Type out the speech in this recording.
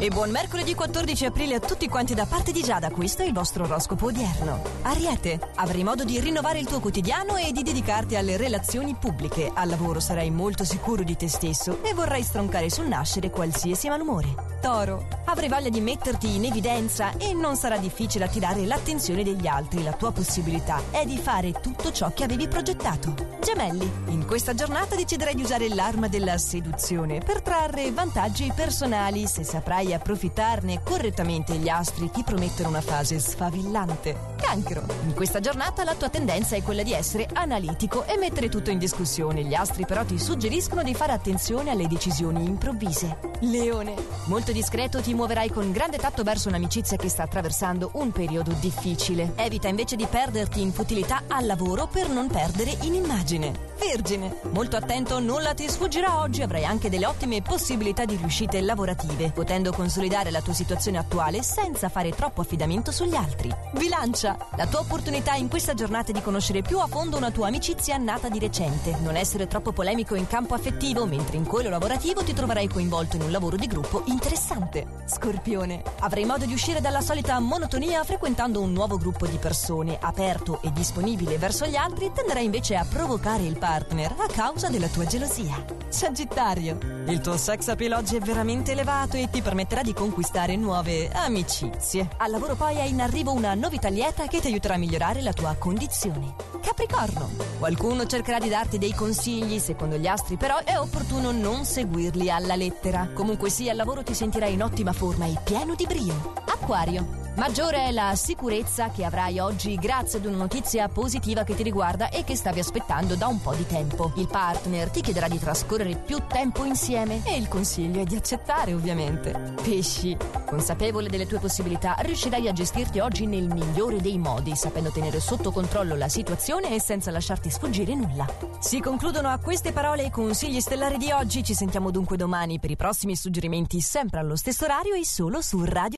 E buon mercoledì 14 aprile a tutti quanti da parte di Giada, questo è il vostro oroscopo odierno. Ariete, avrai modo di rinnovare il tuo quotidiano e di dedicarti alle relazioni pubbliche. Al lavoro sarai molto sicuro di te stesso e vorrai stroncare sul nascere qualsiasi malumore. Toro, avrai voglia di metterti in evidenza e non sarà difficile attirare l'attenzione degli altri. La tua possibilità è di fare tutto ciò che avevi progettato. Gemelli, in questa giornata deciderai di usare l'arma della seduzione per trarre vantaggi personali se saprai approfittarne correttamente gli astri ti promettono una fase sfavillante. Cancro. In questa giornata la tua tendenza è quella di essere analitico e mettere tutto in discussione. Gli astri però ti suggeriscono di fare attenzione alle decisioni improvvise. Leone. Molto discreto ti muoverai con grande tatto verso un'amicizia che sta attraversando un periodo difficile. Evita invece di perderti in futilità al lavoro per non perdere in immagine. Vergine. Molto attento, nulla ti sfuggirà oggi, avrai anche delle ottime possibilità di riuscite lavorative, potendo consolidare la tua situazione attuale senza fare troppo affidamento sugli altri. Bilancia. La tua opportunità in questa giornata è di conoscere più a fondo una tua amicizia nata di recente. Non essere troppo polemico in campo affettivo, mentre in quello lavorativo ti troverai coinvolto in un lavoro di gruppo interessante. Scorpione. Avrai modo di uscire dalla solita monotonia frequentando un nuovo gruppo di persone, aperto e disponibile verso gli altri, tenderai invece a provocare il partner a causa della tua gelosia. Sagittario. Il tuo sex appeal oggi è veramente elevato e ti permetterà di conquistare nuove amicizie. Al lavoro poi è in arrivo una novità lieta che ti aiuterà a migliorare la tua condizione. Capricorno. Qualcuno cercherà di darti dei consigli, secondo gli astri però è opportuno non seguirli alla lettera. Comunque sia, al lavoro ti sentirai in ottima forma e pieno di brio. Acquario. Maggiore è la sicurezza che avrai oggi grazie ad una notizia positiva che ti riguarda e che stavi aspettando da un po' di tempo. Il partner ti chiederà di trascorrere più tempo insieme e il consiglio è di accettare ovviamente. Pesci, consapevole delle tue possibilità, riuscirai a gestirti oggi nel migliore dei modi, sapendo tenere sotto controllo la situazione e senza lasciarti sfuggire nulla. Si concludono a queste parole i consigli stellari di oggi, ci sentiamo dunque domani per i prossimi suggerimenti sempre allo stesso orario e solo su Radio